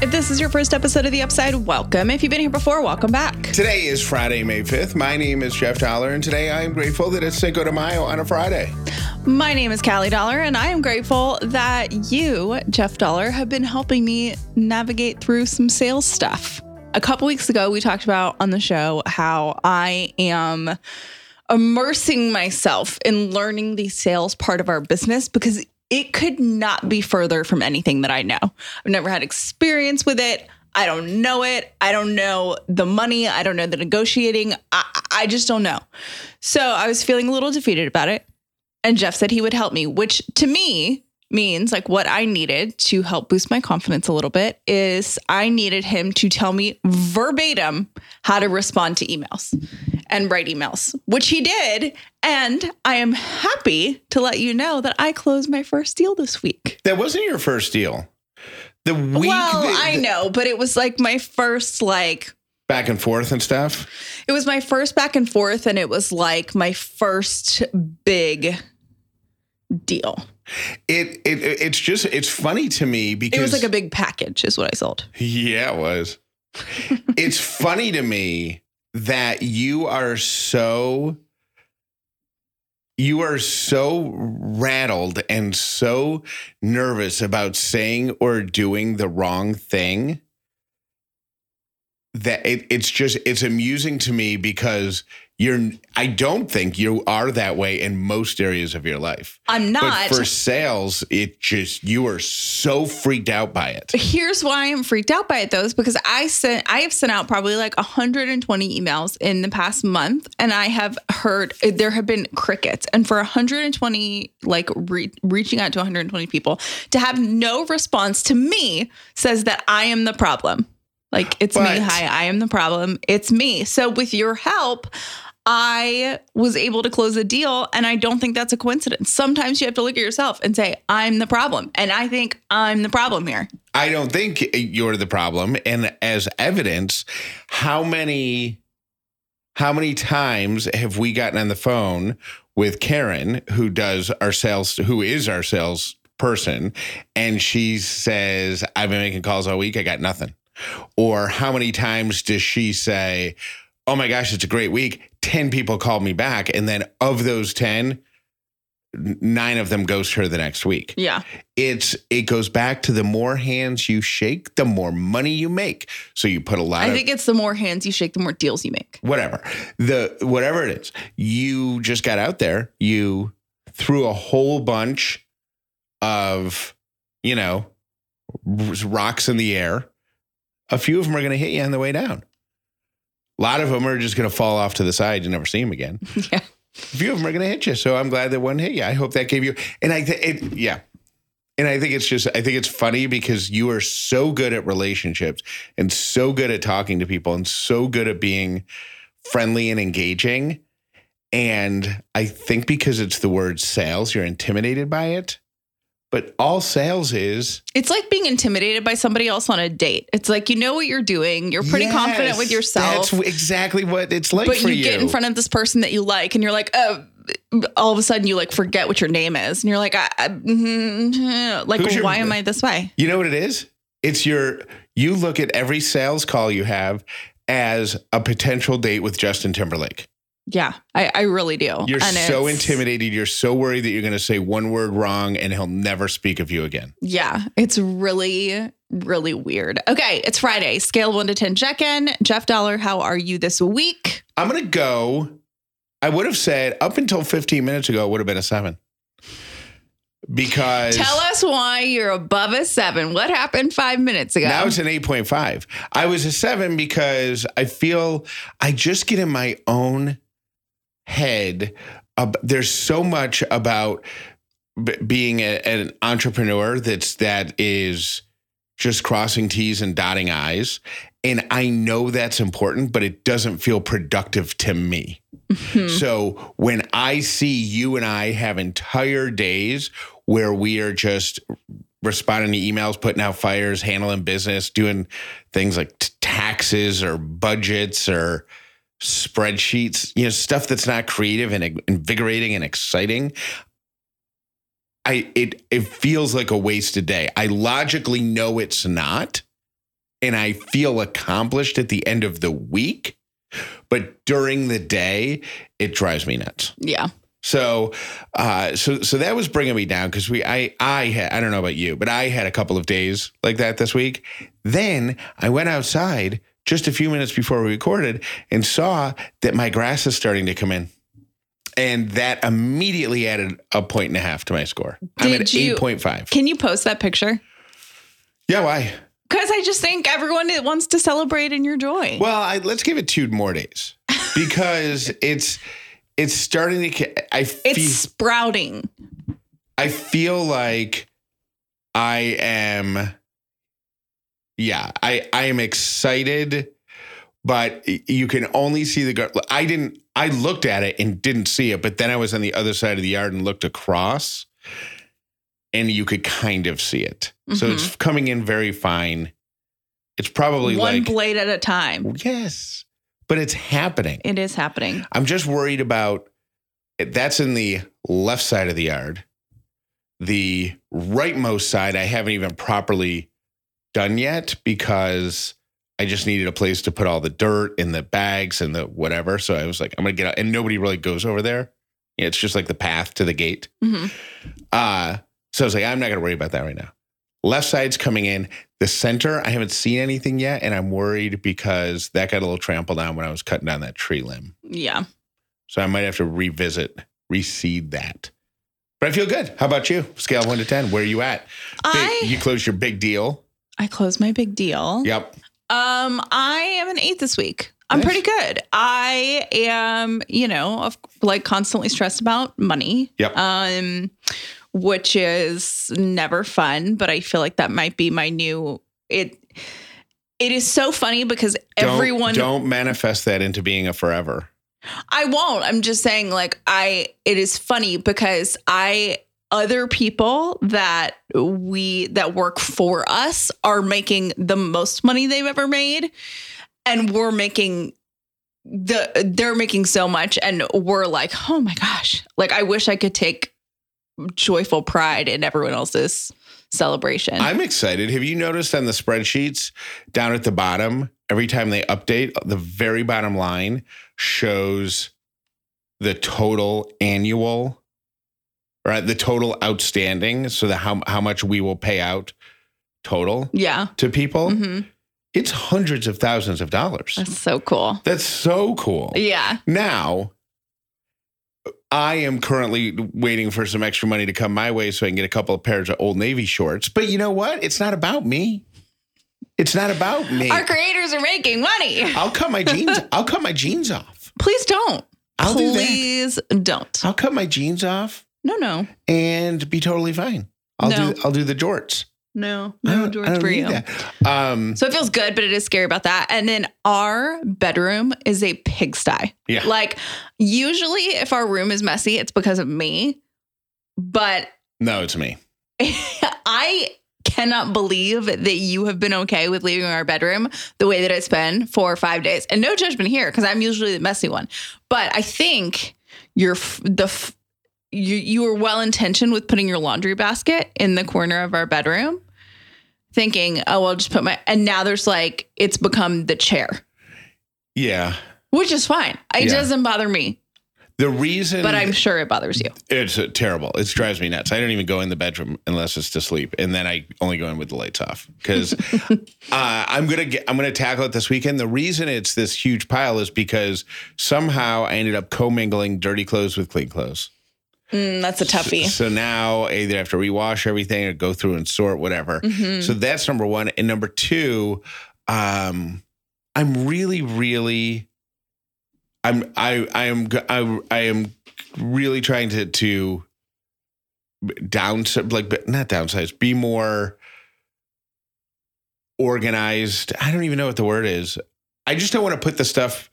If this is your first episode of The Upside, welcome. If you've been here before, welcome back. Today is Friday, May 5th. My name is Jeff Dauler, and today I am grateful that it's Cinco de Mayo on a Friday. My name is Callie Dauler, and I am grateful that you, Jeff Dauler, have been helping me navigate through some sales stuff. A couple weeks ago, we talked about on the show how I am immersing myself in learning the sales part of our business because it could not be further from anything that I know. I've never had experience with it. I don't know it. I don't know the money. I don't know the negotiating. I, I just don't know. So I was feeling a little defeated about it. And Jeff said he would help me, which to me means like what I needed to help boost my confidence a little bit is I needed him to tell me verbatim how to respond to emails and write emails, which he did. And I am happy to let you know that I closed my first deal this week. That wasn't your first deal. The week. well, the- I know, but it was like my first like Back and forth and stuff. it was my first back and forth and it was like my first big deal. It, it it's just it's funny to me because It was like a big package is what I sold. Yeah, it was. it's funny to me that you are so you are so rattled and so nervous about saying or doing the wrong thing that it, it's just it's amusing to me because you're I don't think you are that way in most areas of your life. I'm not. But for sales, it just you are so freaked out by it. Here's why I'm freaked out by it though, is because I sent I have sent out probably like 120 emails in the past month, and I have heard there have been crickets. And for 120, like re- reaching out to 120 people to have no response to me says that I am the problem. Like it's me. Hi, I am the problem. It's me. So with your help. I was able to close a deal, and I don't think that's a coincidence. Sometimes you have to look at yourself and say, I'm the problem. And I think I'm the problem here. I don't think you're the problem. And as evidence, how many how many times have we gotten on the phone with Karen, who does our sales, who is our sales person, and she says, I've been making calls all week, I got nothing. Or how many times does she say, Oh my gosh, it's a great week. 10 people called me back. And then of those 10, nine of them goes to her the next week Yeah. it's it goes back to the more hands you shake, the more money you make. So you put a lot I of think it's the more hands you shake, the more deals you make. whatever. The whatever it is. You just got out there, you threw a whole bunch of, you know, rocks in the air. A few of them are going to hit you on the way down. A lot of them are just going to fall off to the side. You never see them again. Yeah. A few of them are going to hit you. So I'm glad that one hit you. I hope that gave you. And I think it, yeah. And I think it's just, I think it's funny because you are so good at relationships and so good at talking to people and so good at being friendly and engaging. And I think because it's the word sales, you're intimidated by it. But all sales is It's like being intimidated by somebody else on a date. It's like you know what you're doing, you're pretty confident with yourself, That's exactly what it's like but for you, you. get in front of this person that you like, and you're like, oh. All of a sudden, you like forget what your name is, and you're like, I, I, mhm, like, your- why am I this way? You know what it is? It's your you look at every sales call you have as a potential date with Justin Timberlake. Yeah, I, I really do. You're And so intimidated. You're so worried that you're going to say one word wrong and he'll never speak of you again. Yeah, it's really, really weird. Okay, it's Friday. Scale one to 10 check in. Jeff Dauler, how are you this week? I'm going to go. I would have said up until 15 minutes ago, it would have been a seven. Because Tell us why you're above a seven. What happened five minutes ago? Now it's an 8.5. I was a seven because I feel I just get in my own head. ab- there's so much about b- being a- an entrepreneur that's that is just crossing T's and dotting I's. And I know that's important, but it doesn't feel productive to me. Mhm. So when I see you and I have entire days where we are just responding to emails, putting out fires, handling business, doing things like t- taxes or budgets or spreadsheets, you know, stuff that's not creative and invigorating and exciting. I it it feels like a wasted day. I logically know it's not, and I feel accomplished at the end of the week. But during the day, it drives me nuts. Yeah. So, uh, so, so that was bringing me down because we, I, I had, I don't know about you, but I had a couple of days like that this week. Then I went outside just a few minutes before we recorded and saw that my grass is starting to come in. And that immediately added a point and a half to my score. I'm at you- 8.5. Can you post that picture? Yeah, why? Because I just think everyone wants to celebrate in your joy. Well, I, let's give it two more days because it's it's starting to. I it's sprouting. I feel like I am. Yeah, I I am excited, but you can only see the. gar- I didn't. I looked at it and didn't see it, but then I was on the other side of the yard and looked across, and you could kind of see it. So it's mm-hmm. coming in very fine. It's probably One like blade at a time. yes, but it's happening. It is happening. I'm just worried about that's in the left side of the yard. The rightmost side, I haven't even properly done yet because I just needed a place to put all the dirt and the bags and the whatever. So I was like, I'm gonna get out, and nobody really goes over there. It's just like the path to the gate. hmm Uh, so I was like, I'm not gonna worry about that right now. Left side's coming in. The center, I haven't seen anything yet, and I'm worried because that got a little trampled on when I was cutting down that tree limb. Yeah. So I might have to revisit, reseed that. But I feel good. How about you? Scale of one to ten. Where are you at? Big, I you closed your big deal. I closed my big deal. Yep. Um, I am an eight this week. I'm Nice. pretty good. I am, you know, like constantly stressed about money. Yep. Um, which is never fun, but I feel like that might be my new it. It is so funny because Don't- everyone don't manifest that into being a forever. I won't. I'm just saying, like, I, it is funny because I, other people that we, that work for us are making the most money they've ever made. And we're making the, they're making so much. And we're like, oh my gosh. Like, I wish I could take joyful pride in everyone else's celebration. I'm excited. Have you noticed on the spreadsheets down at the bottom, every time they update, the very bottom line shows the total annual, right? The total outstanding. So the how how much we will pay out total yeah. to people. hmm It's hundreds of thousands of dollars. That's so cool. That's so cool. Yeah. Now, I am currently waiting for some extra money to come my way so I can get a couple of pairs of Old Navy shorts. But you know what? It's not about me. It's not about me. Our creators are making money. I'll cut my jeans. I'll cut my jeans off. Please don't. I'll do that. Please don't. I'll cut my jeans off No, no, and be totally fine. I'll No. do. I'll do the jorts. no, no, George for you. Um, So it feels good, but it is scary about that. And then our bedroom is a pigsty. Yeah. Like usually, if our room is messy, it's because of me. But no, it's me. I cannot believe that you have been okay with leaving our bedroom the way that it's been for five days. And no judgment here, because I'm usually the messy one. But I think you're f- the you you were well intentioned with putting your laundry basket in the corner of our bedroom, thinking, oh, I'll just put my and now there's like it's become the chair, Yeah. which is fine. It Yeah. doesn't bother me, The reason, but I'm sure it bothers you. It's uh, terrible. It drives me nuts. I don't even go in the bedroom unless it's to sleep, and then I only go in with the lights off because uh, I'm gonna get. I'm gonna tackle it this weekend. The reason it's this huge pile is because somehow I ended up commingling dirty clothes with clean clothes. Mm, that's a toughie. So now I either have to rewash everything or go through and sort whatever. Mhm. So that's number one. And number two, um, I'm really, really, I'm, I, I am, I, I am really trying to, to downsize, like, not downsize, be more organized. I don't even know what the word is. I just don't want to put the stuff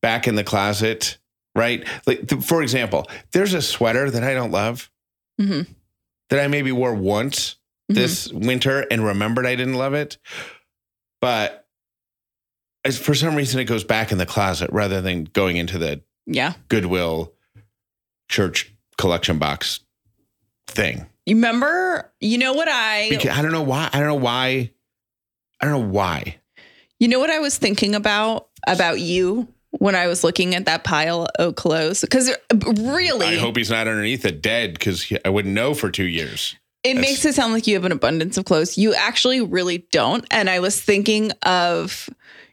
back in the closet, right? Like, th- for example, there's a sweater that I don't love Mhm. that I maybe wore once Mhm. this winter and remembered I didn't love it. But as- for some reason, it goes back in the closet rather than going into the yeah. Goodwill church collection box thing. You remember? You know what I? Because I don't know why. I don't know why. I don't know why. You know what I was thinking about about you when I was looking at that pile of clothes? Because uh, really, I hope he's not underneath it dead because I wouldn't know for two years. it that's- makes it sound like you have an abundance of clothes. You actually really don't. And I was thinking of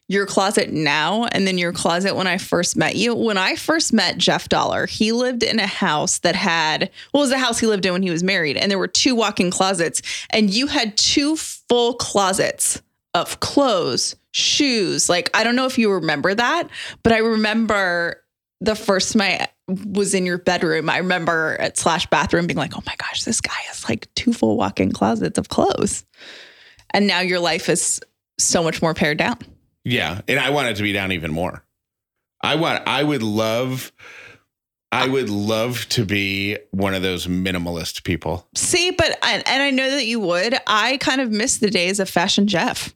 your closet now and then your closet when I first met you. When I first met Jeff Dauler, he lived in a house that had, well, it was a house he lived in when he was married, and there were two walk in closets, and you had two full closets of clothes, shoes. Like, I don't know if you remember that, but I remember the first time I was in your bedroom, I remember at slash bathroom being like, oh my gosh, this guy has like two full walk in closets of clothes. And now your life is so much more pared down. Yeah, and I want it to be down even more. I want. I would love. I would love to be one of those minimalist people. See, but and and I know that you would. I kind of miss the days of Fashion Jeff.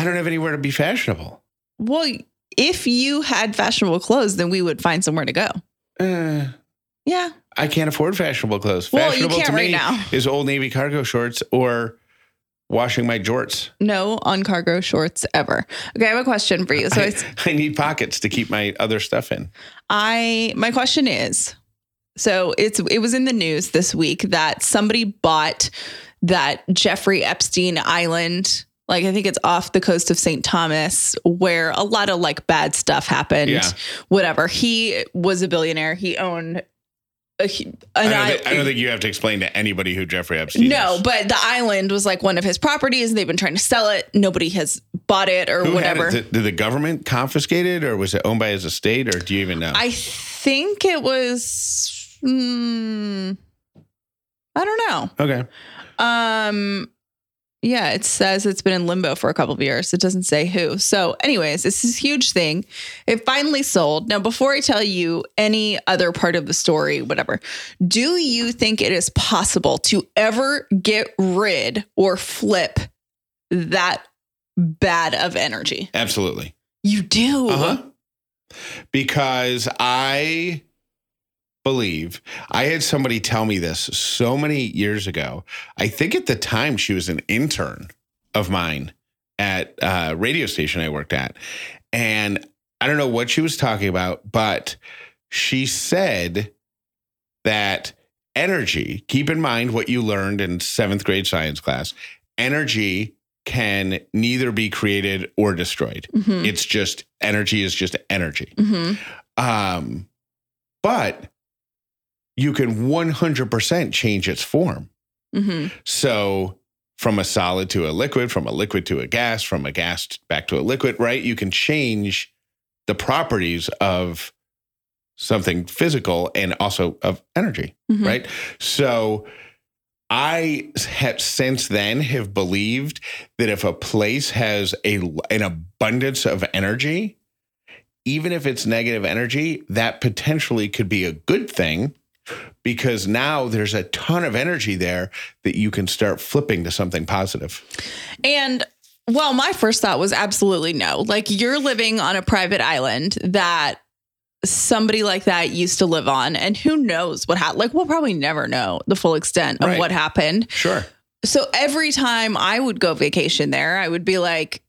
I don't have anywhere to be fashionable. Well, if you had fashionable clothes, then we would find somewhere to go. Uh, Yeah. I can't afford fashionable clothes. Well, you Fashionable can't to right me now. is old navy cargo shorts or washing my jorts. No on cargo shorts ever. Okay, I have a question for you. So I, it's I need pockets to keep my other stuff in. I my question is so it's it was in the news this week that somebody bought that Jeffrey Epstein Island like I think it's off the coast of St. Thomas where a lot of like bad stuff happened Yeah. whatever he was a billionaire he owned a, hu- I don't, i- think, I don't think you have to explain to anybody who Jeffrey Epstein no, is. but the island was like one of his properties. They've been trying to sell it. Nobody has bought it or Who whatever. it? Did, did the government confiscate it, or was it owned by his estate, or do you even know? I think it was. Mm, I don't know. okay, Um, yeah, it says it's been in limbo for a couple of years. It doesn't say who. So, anyways, this is a huge thing. It finally sold. Now, before I tell you any other part of the story, whatever, do you think it is possible to ever get rid or flip that bad of energy? absolutely. You do. Uh huh. Because I believe I had somebody tell me this so many years ago. I think at the time she was an intern of mine at a radio station I worked at. And I don't know what she was talking about, but she said that energy, keep in mind what you learned in seventh grade science class, energy can neither be created or destroyed. Mhm. It's just energy is just energy. Mhm. Um, but you can 100% change its form. Mhm. So from a solid to a liquid, from a liquid to a gas, from a gas back to a liquid, right? You can change the properties of something physical and also of energy, Mhm. right? So I have since then have believed that if a place has a an abundance of energy, even if it's negative energy, that potentially could be a good thing because now there's a ton of energy there that you can start flipping to something positive. And well, my first thought was absolutely no. Like you're living on a private island that somebody like that used to live on, and who knows what happened. Like we'll probably never know the full extent of Right. what happened. Sure. So every time I would go vacation there, I would be like,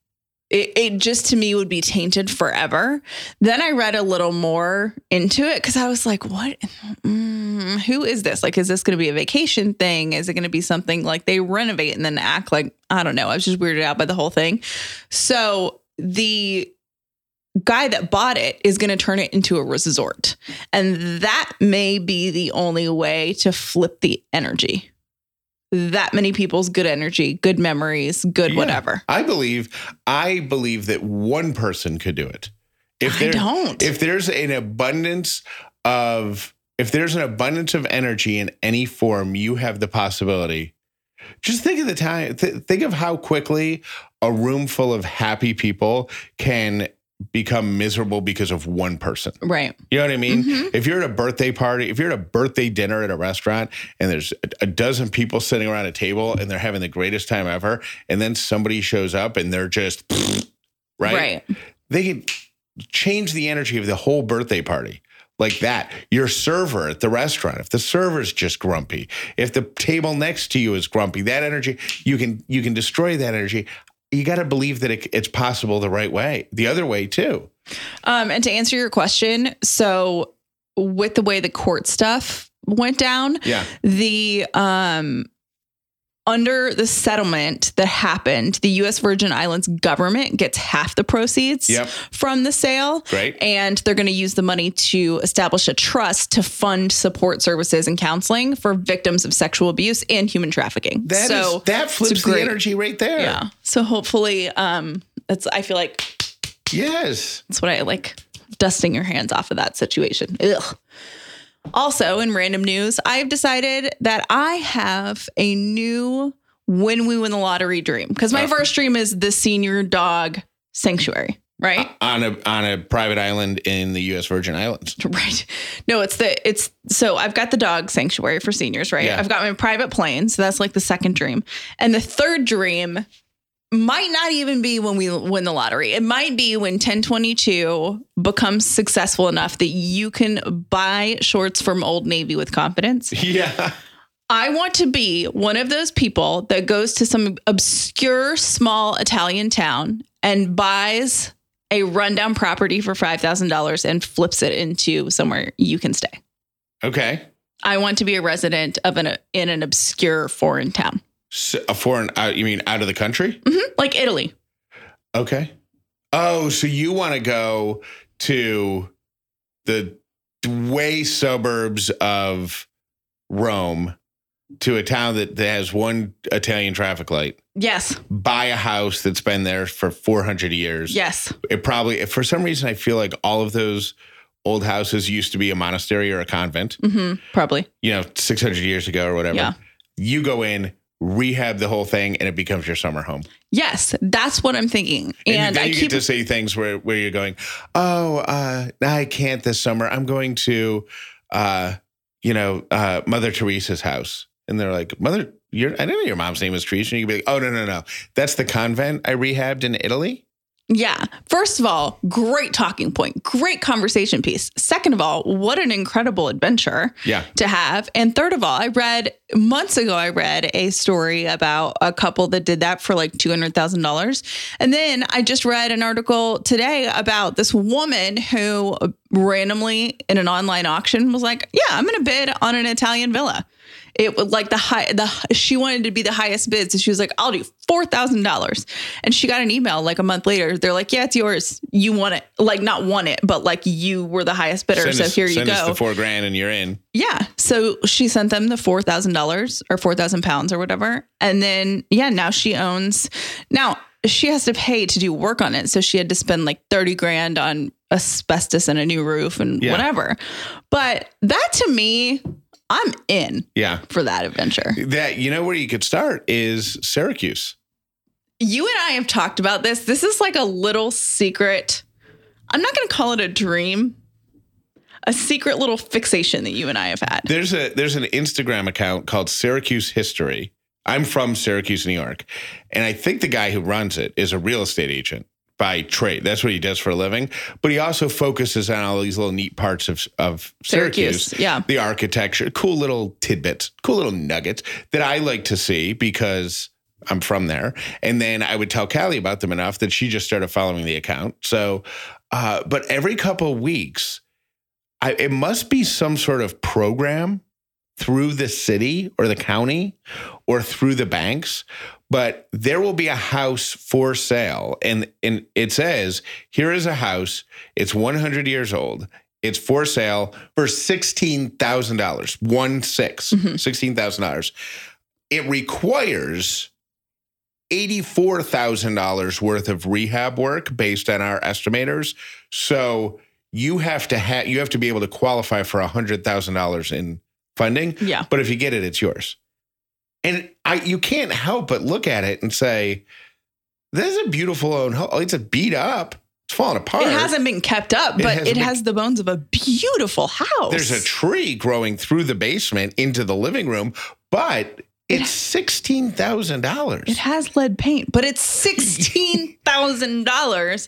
it, it just to me would be tainted forever. Then I read a little more into it because I was like, what? Mm, who is this? Like, is this going to be a vacation thing? Is it going to be something like they renovate and then act like, I don't know. I was just weirded out by the whole thing. So the guy that bought it is going to turn it into a resort. And that may be the only way to flip the energy that many people's good energy, good memories, good Yeah. whatever. I believe I believe that one person could do it. If I don't. if there's an abundance of if there's an abundance of energy in any form, you have the possibility. Just think of the time. Th- think of how quickly a room full of happy people can become miserable because of one person. right. You know what I mean? Mhm. If you're at a birthday party, if you're at a birthday dinner at a restaurant and there's a, a dozen people sitting around a table and they're having the greatest time ever, and then somebody shows up and they're just right, Right. they can change the energy of the whole birthday party like that. Your server at the restaurant, if the server's just grumpy, if the table next to you is grumpy, that energy you can you can destroy that energy. You got to believe that it, it's possible the right way, the other way too. Um, and to answer your question, so with the way the court stuff went down, Yeah. the um under the settlement that happened, the US Virgin Islands government gets half the proceeds Yep. from the sale. Great. And they're going to use the money to establish a trust to fund support services and counseling for victims of sexual abuse and human trafficking. That is so that it's flips the great. energy right there. Yeah. So hopefully, um, it's I feel like Yes. that's what I like dusting your hands off of that situation. Ugh. Also, in random news, I've decided that I have a new when we win the lottery dream because my Oh. first dream is the senior dog sanctuary, right? Uh, on a on a private island in the U.S. Virgin Islands. Right. No, it's the it's so I've got the dog sanctuary for seniors, right? Yeah. I've got my private plane, so that's like the second dream. And the third dream might not even be when we win the lottery. It might be when 1022 becomes successful enough that you can buy shorts from Old Navy with confidence. Yeah. I want to be one of those people that goes to some obscure small Italian town and buys a rundown property for $5,000 and flips it into somewhere you can stay. Okay. I want to be a resident of an in an obscure foreign town, So a foreign. Uh, you mean out of the country? like Italy. Okay. Oh, so you want to go to the way suburbs of Rome to a town that, that has one Italian traffic light, Yes, buy a house that's been there for 400 years. yes, It probably, if for some reason, I feel like all of those old houses used to be a monastery or a convent, hmm probably. you know, 600 years ago or whatever. Yeah. You go in, rehab the whole thing, and it becomes your summer home. Yes, that's what I'm thinking. And, And, then I you keep get to say things where, where you're going, oh, uh, I can't this summer. I'm going to, uh, you know, uh, Mother Teresa's house. And they're like, Mother, you're, I didn't know your mom's name was Teresa. And you can be like, oh, no, no, no. That's the convent I rehabbed in Italy. Yeah. First of all, great talking point, great conversation piece. Second of all, what an incredible adventure Yeah. to have. And third of all, I read months ago, I read a story about a couple that did that for like $200,000. And then I just read an article today about this woman who randomly in an online auction was like, Yeah, I'm going to bid on an Italian villa. It was like the high, the she wanted to be the highest bid. So she was like, I'll do $4,000. And she got an email like a month later. They're like, Yeah, it's yours. You want it. Like, not want it, but like you were the highest bidder. Send so us, here you go. us the four grand and you're in. Yeah. So she sent them the four thousand dollars or four thousand pounds or whatever. And then yeah, now she owns now she has to pay to do work on it. So she had to spend like 30 grand on asbestos and a new roof and Yeah. whatever. But that to me, I'm in Yeah. for that adventure. That, you know, where you could start is Syracuse. You and I have talked about this. This is like a little secret. I'm not going to call it a dream. A secret little fixation that you and I have had. There's a there's an Instagram account called Syracuse History. I'm from Syracuse, New York, and I think the guy who runs it is a real estate agent by trade. That's what he does for a living. But he also focuses on all these little neat parts of of Syracuse. Syracuse, yeah. the architecture, cool little tidbits, cool little nuggets that I like to see because I'm from there. And then I would tell Callie about them enough that she just started following the account. So, uh, but every couple of weeks, I, it must be some sort of program through the city or the county or through the banks but there will be a house for sale. And and it says here is a house. It's 100 years old. It's for sale for $16,000 one 6 mm-hmm. $16,000 it requires $84,000 worth of rehab work based on our estimators. So you have to have you have to be able to qualify for $100,000 in funding. Yeah. but if you get it it's yours and I you can't help but look at it and say this is a beautiful own home it's a beat up it's falling apart It hasn't been kept up, It but it been- has the bones of a beautiful house. there's a tree growing through the basement into the living room but it's $16,000 it has lead paint, but it's sixteen thousand dollars.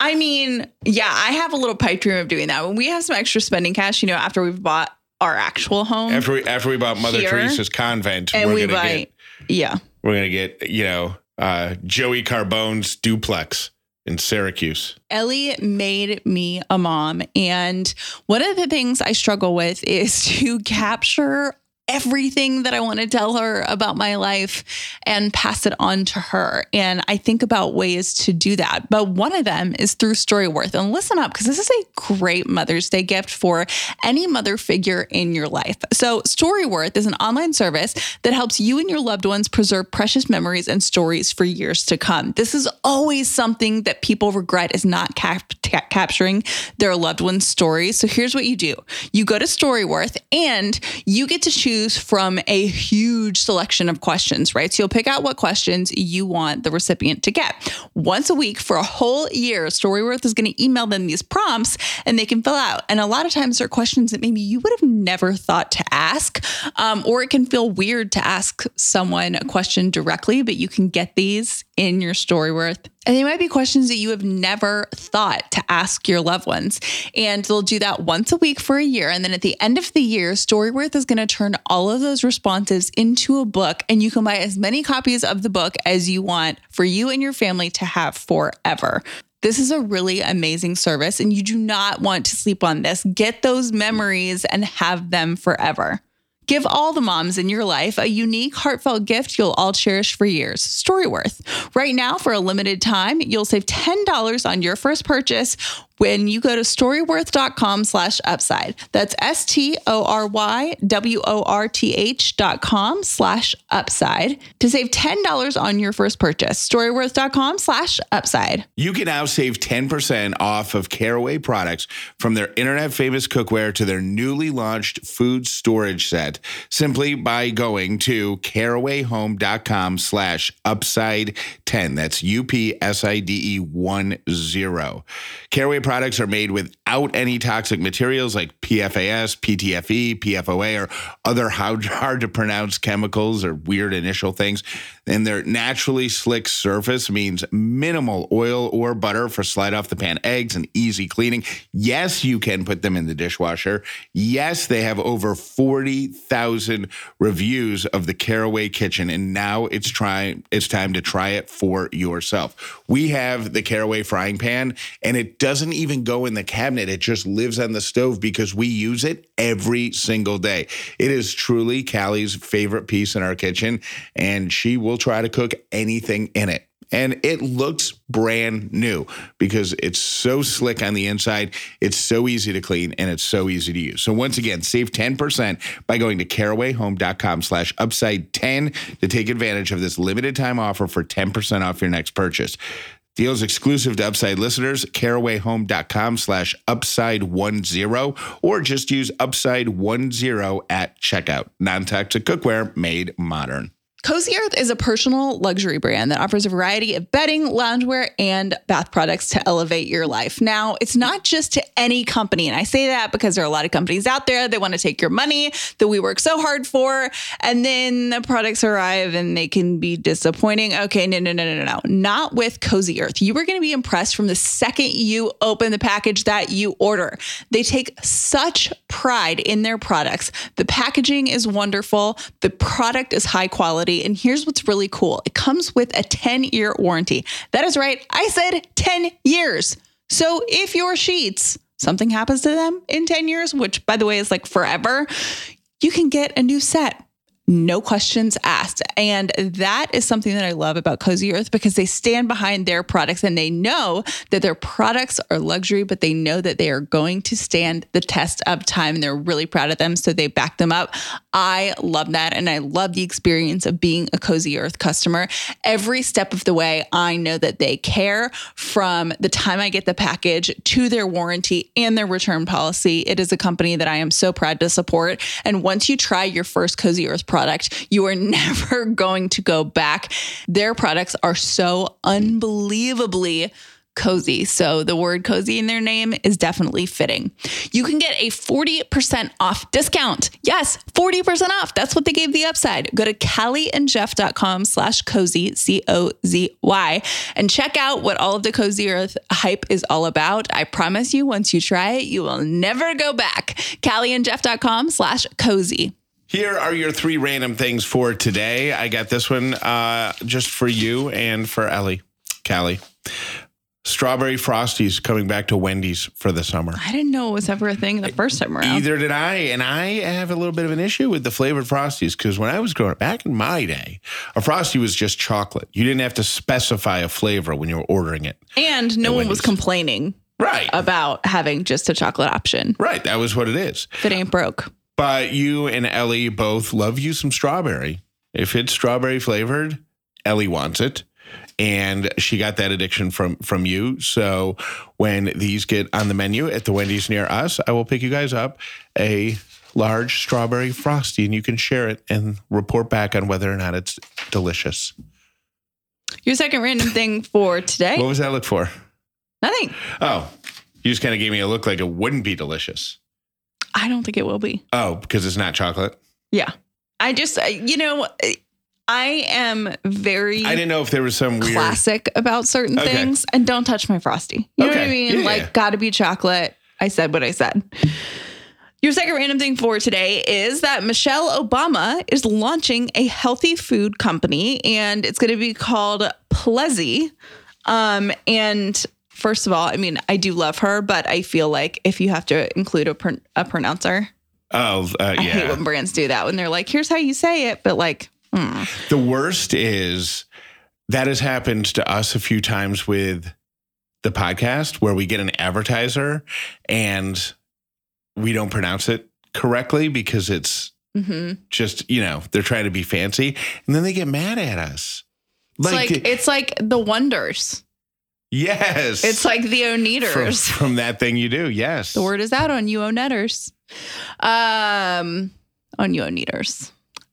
I mean, yeah, I have a little pipe dream of doing that. When we have some extra spending cash, you know, after we've bought our actual home, after we, after we bought Mother Here, Teresa's convent and we're we gonna buy, get yeah, we're gonna get you know uh, Joey Carbone's duplex in Syracuse. Ellie made me a mom. And one of the things I struggle with is to capture everything that I want to tell her about my life and pass it on to her. And I think about ways to do that. But one of them is through Storyworth. And listen up, because this is a great Mother's Day gift for any mother figure in your life. So, Storyworth is an online service that helps you and your loved ones preserve precious memories and stories for years to come. This is always something that people regret is not cap- ca- capturing their loved ones' stories. So, here's what you do you go to Storyworth and you get to choose choose from a huge selection of questions, right? So you'll pick out what questions you want the recipient to get. Once a week for a whole year, Storyworth is going to email them these prompts and they can fill out. And a lot of times they're questions that maybe you would have never thought to ask, um, or it can feel weird to ask someone a question directly, but you can get these in your Storyworth and they might be questions that you have never thought to ask your loved ones. And they'll do that once a week for a year. And then at the end of the year, Storyworth is going to turn all of those responses into a book. And you can buy as many copies of the book as you want for you and your family to have forever. This is a really amazing service, and you do not want to sleep on this. Get those memories and have them forever. Give all the moms in your life a unique, heartfelt gift you'll all cherish for years. Storyworth. Right now, for a limited time, you'll save $10 on your first purchase when you go to storyworth.com slash upside. That's S-T-O-R-Y-W-O-R-T-H dot com slash upside to save $10 on your first purchase. Storyworth.com slash upside. You can now save 10% off of Caraway products from their internet famous cookware to their newly launched food storage set simply by going to carawayhome.com slash upside 10. That's U-P-S-I-D-E 1 0. Caraway products are made without any toxic materials like PFAS, PTFE, PFOA, or other hard to pronounce chemicals or weird initial things. And their naturally slick surface means minimal oil or butter for slide off the pan eggs and easy cleaning. Yes, you can put them in the dishwasher. Yes, they have over 40,000 reviews of the Caraway kitchen and now it's try it's time to try it for yourself. We have the Caraway frying pan and it doesn't even go in the cabinet. It just lives on the stove because we use it every single day. It is truly Callie's favorite piece in our kitchen, and she will try to cook anything in it. And it looks brand new because it's so slick on the inside. It's so easy to clean and it's so easy to use. So once again, save 10% by going to carawayhome.com slash upside 10 to take advantage of this limited time offer for 10% off your next purchase. Deals exclusive to Upside listeners, carawayhome.com slash upside10, or just use upside10 at checkout. Non-toxic cookware made modern. Cozy Earth is a personal luxury brand that offers a variety of bedding, loungewear, and bath products to elevate your life. Now, it's not just to any company, and I say that because there are a lot of companies out there that want to take your money that we work so hard for, and then the products arrive and they can be disappointing. Okay, no, no, no, no, no, no. not with Cozy Earth. You are going to be impressed from the second you open the package that you order. They take such pride in their products. The packaging is wonderful. The product is high quality and here's what's really cool it comes with a 10 year warranty. That is right. I said 10 years. So if your sheets, something happens to them in 10 years, which by the way is like forever, you can get a new set no questions asked. And that is something that I love about Cozy Earth because they stand behind their products and they know that their products are luxury, but they know that they are going to stand the test of time and they're really proud of them. So they back them up. I love that. And I love the experience of being a Cozy Earth customer. Every step of the way, I know that they care from the time I get the package to their warranty and their return policy. It is a company that I am so proud to support. And once you try your first Cozy Earth product, product, you are never going to go back. Their products are so unbelievably cozy. So the word cozy in their name is definitely fitting. You can get a 40% off discount. Yes, 40% off. That's what they gave the upside. Go to callieandjeff.com slash cozy, C-O-Z-Y, and check out what all of the Cozy Earth hype is all about. I promise you, once you try it, you will never go back. callieandjeff.com slash cozy. Here are your three random things for today. I got this one uh, just for you and for Ellie, Callie. Strawberry Frosties coming back to Wendy's for the summer. I didn't know it was ever a thing the first time around. Either did I, and I have a little bit of an issue with the flavored frosties because when I was growing up, back in my day, a frosty was just chocolate. You didn't have to specify a flavor when you were ordering it. And no one was complaining Right, about having just a chocolate option. right. That was what it is. If it ain't broke. But you and Ellie both love you some strawberry. If it's strawberry flavored, Ellie wants it. And she got that addiction from from you. So when these get on the menu at the Wendy's near us, I will pick you guys up a large strawberry frosty and you can share it and report back on whether or not it's delicious. Your second random thing for today? What was that look for? Nothing. Oh, you just kind of gave me a look like it wouldn't be delicious. I don't think it will be. Oh, because it's not chocolate. Yeah. I just, you know, I am very I didn't know if there was some weird. classic about certain Okay. things and don't touch my frosty. You know what I mean? Yeah, like, yeah. gotta be chocolate. I said what I said. Your second random thing for today is that Michelle Obama is launching a healthy food company and it's going to be called Plezi. Um, and first of all, I mean, I do love her, but I feel like if you have to include a, pron- a pronouncer, Oh, uh, I hate when brands do that when they're like, here's how you say it, but like, hmm. The worst is that has happened to us a few times with the podcast where we get an advertiser and we don't pronounce it correctly because it's mhm. just, you know, they're trying to be fancy and then they get mad at us. it's like, it's like the wonders. Yes. It's like the from, Oneders. from that thing you do. Yes. The word is out on you Oneders. Um, on you Oneders.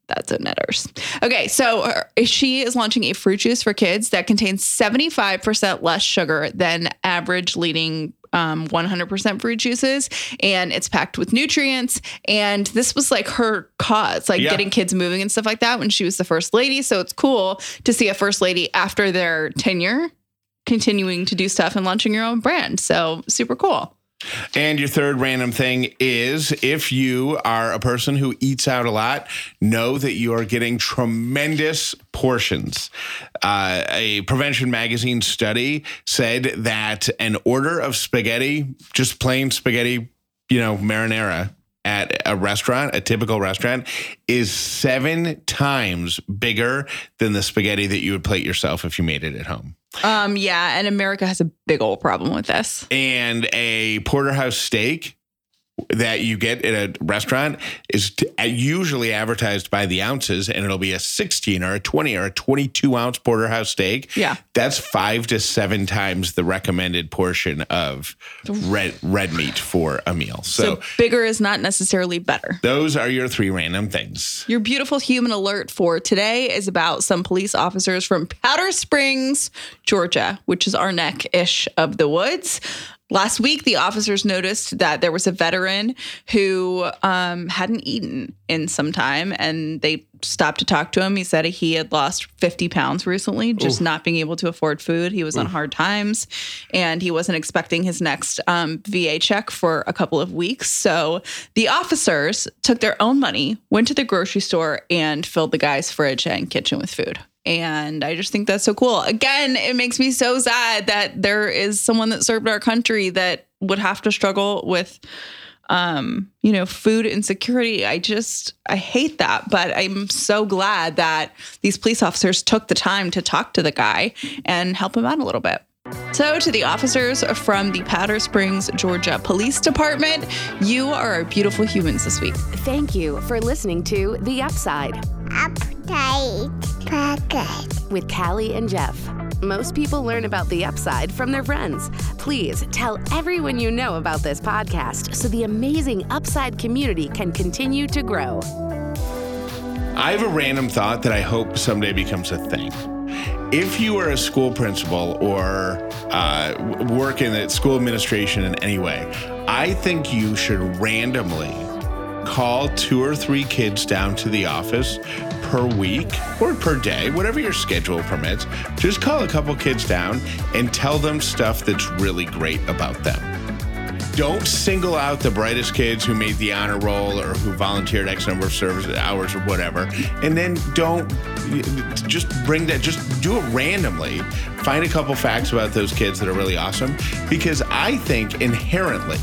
That's Oneders. Okay, so uh, she is launching a fruit juice for kids that contains 75% less sugar than average leading um, 100% fruit juices. And it's packed with nutrients. And this was like her cause, like Yeah. getting kids moving and stuff like that when she was the first lady. So it's cool to see a first lady after their tenure continuing to do stuff and launching your own brand. So super cool. And your third random thing is if you are a person who eats out a lot, know that you are getting tremendous portions. Uh, a Prevention Magazine study said that an order of spaghetti, just plain spaghetti, you know, marinara at a restaurant, a typical restaurant, is seven times bigger than the spaghetti that you would plate yourself if you made it at home. Um, yeah, and America has a big old problem with this. and a porterhouse steak that you get at a restaurant is uh, usually advertised by the ounces and it'll be a 16 or a 20 or a 22 ounce porterhouse steak Yeah. that's five to seven times the recommended portion of red red meat for a meal so, So, bigger is not necessarily better. those are your three random things Your beautiful human alert for today is about some police officers from Powder Springs, Georgia, which is our neck ish of the woods. Last week, the officers noticed that there was a veteran who um, hadn't eaten in some time, and they stopped to talk to him. He said he had lost 50 pounds recently, just not being able to afford food. He was on hard times, and he wasn't expecting his next um, VA check for a couple of weeks. So the officers took their own money, went to the grocery store, and filled the guy's fridge and kitchen with food. And I just think that's so cool. Again, it makes me so sad that there is someone that served our country that would have to struggle with um, you know, food insecurity. I just I hate that, but I'm so glad that these police officers took the time to talk to the guy and help him out a little bit. So, to the officers from the Powder Springs, Georgia Police Department, you are beautiful humans this week. Thank you for listening to The Upside Update Pocket. with Callie and Jeff. Most people learn about the upside from their friends. Please tell everyone you know about this podcast so the amazing upside community can continue to grow. I have a random thought that I hope someday becomes a thing. If you are a school principal or uh, work in the school administration in any way, I think you should randomly call two or three kids down to the office per week or per day, whatever your schedule permits. Just call a couple kids down and tell them stuff that's really great about them. Don't single out the brightest kids who made the honor roll or who volunteered X number of service hours or whatever. And then don't just bring that, just do it randomly. Find a couple facts about those kids that are really awesome because I think inherently,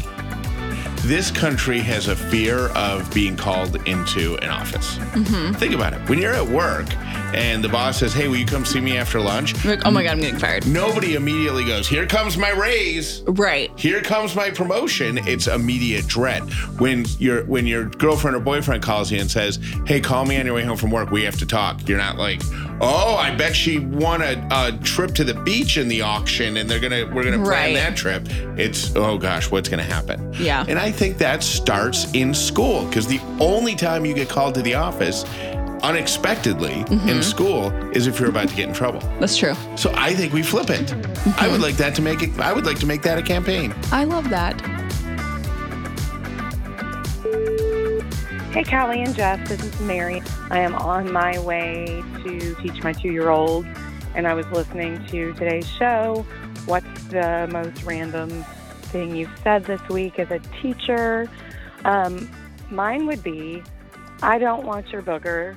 this country has a fear of being called into an office. Mm-hmm. Think about it. When you're at work and the boss says, Hey, will you come see me after lunch? You're like, oh my God, I'm getting fired. Nobody immediately goes, Here comes my raise. Right. Here comes my promotion. It's immediate dread. When your when your girlfriend or boyfriend calls you and says, Hey, call me on your way home from work. We have to talk. You're not like, Oh, I bet she won a, a trip to the beach in the auction and they're gonna we're gonna plan Right. that trip. It's oh gosh, what's gonna happen? Yeah. And I think that starts in school because the only time you get called to the office unexpectedly Mm-hmm. in school is if you're about to get in trouble. That's true. So I think we flip it. I Mm-hmm. would like that to make it I would like to make that a campaign. I love that. Hey, Callie and Jeff, this is Mary. I am on my way to teach my two year old, and I was listening to today's show. What's the most random thing you've said this week as a teacher? Um, mine would be I don't want your booger.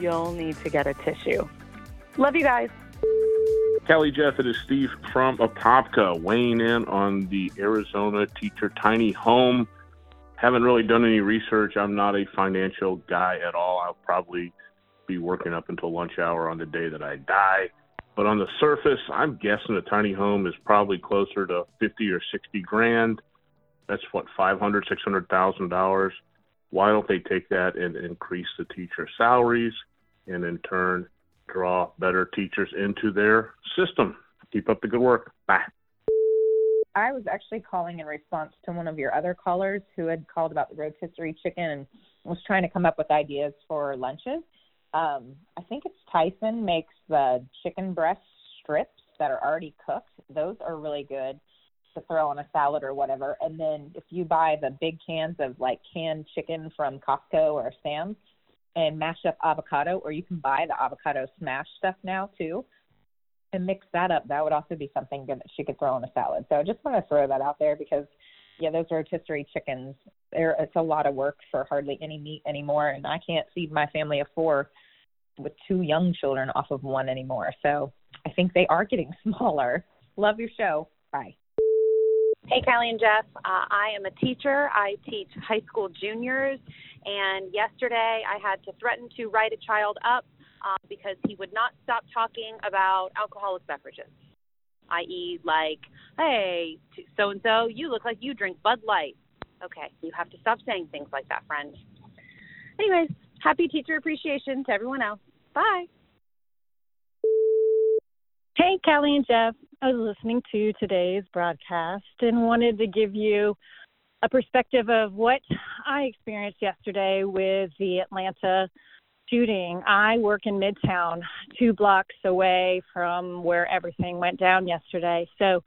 You'll need to get a tissue. Love you guys. Callie Jeff, it is Steve from Apopka weighing in on the Arizona teacher tiny home. Haven't really done any research. I'm not a financial guy at all. I'll probably be working up until lunch hour on the day that I die. But on the surface, I'm guessing a tiny home is probably closer to 50 or 60 grand. That's what, 500, 600,000 dollars. Why don't they take that and increase the teacher salaries and in turn draw better teachers into their system. Keep up the good work. Bye. I was actually calling in response to one of your other callers who had called about the rotisserie chicken and was trying to come up with ideas for lunches. Um, I think it's Tyson makes the chicken breast strips that are already cooked. Those are really good to throw on a salad or whatever. And then if you buy the big cans of like canned chicken from Costco or Sam's and mash up avocado, or you can buy the avocado smash stuff now too and mix that up, that would also be something good that she could throw in a salad. So I just want to throw that out there because, yeah, those rotisserie chickens, they're, it's a lot of work for hardly any meat anymore, and I can't feed my family of four with two young children off of one anymore. So I think they are getting smaller. Love your show. Bye. Hey, Callie and Jeff. Uh, I am a teacher. I teach high school juniors. And yesterday I had to threaten to write a child up uh, because he would not stop talking about alcoholic beverages, i.e., like, hey, so and so, you look like you drink Bud Light. Okay, you have to stop saying things like that, friend. Anyways, happy teacher appreciation to everyone else. Bye. Hey, Callie and Jeff. I was listening to today's broadcast and wanted to give you a perspective of what I experienced yesterday with the Atlanta shooting. I work in Midtown, two blocks away from where everything went down yesterday. So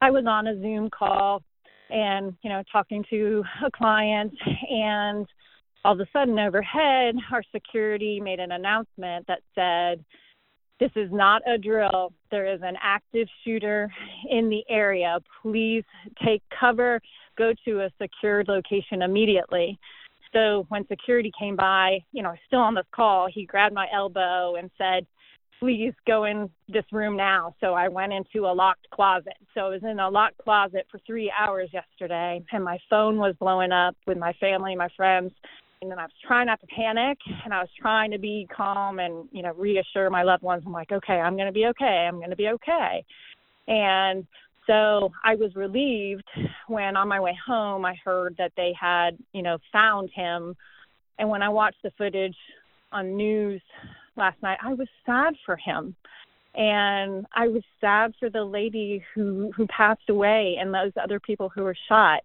I was on a Zoom call and, you know, talking to a client and all of a sudden overhead our security made an announcement that said this is not a drill. There is an active shooter in the area. Please take cover, go to a secured location immediately. So when security came by, you know, still on this call, he grabbed my elbow and said, Please go in this room now. So I went into a locked closet. So I was in a locked closet for three hours yesterday, and my phone was blowing up with my family, my friends and then I was trying not to panic and I was trying to be calm and you know reassure my loved ones I'm like okay I'm going to be okay I'm going to be okay and so I was relieved when on my way home I heard that they had you know found him and when I watched the footage on news last night I was sad for him and I was sad for the lady who who passed away and those other people who were shot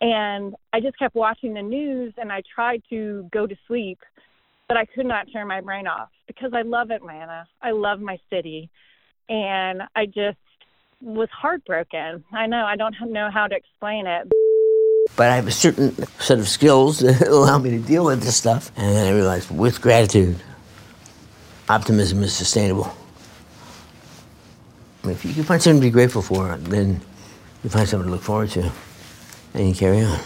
and I just kept watching the news and I tried to go to sleep, but I could not turn my brain off because I love Atlanta. I love my city. And I just was heartbroken. I know, I don't know how to explain it. But I have a certain set of skills that allow me to deal with this stuff. And then I realized with gratitude, optimism is sustainable. If you can find something to be grateful for, then you find something to look forward to. and you carry on.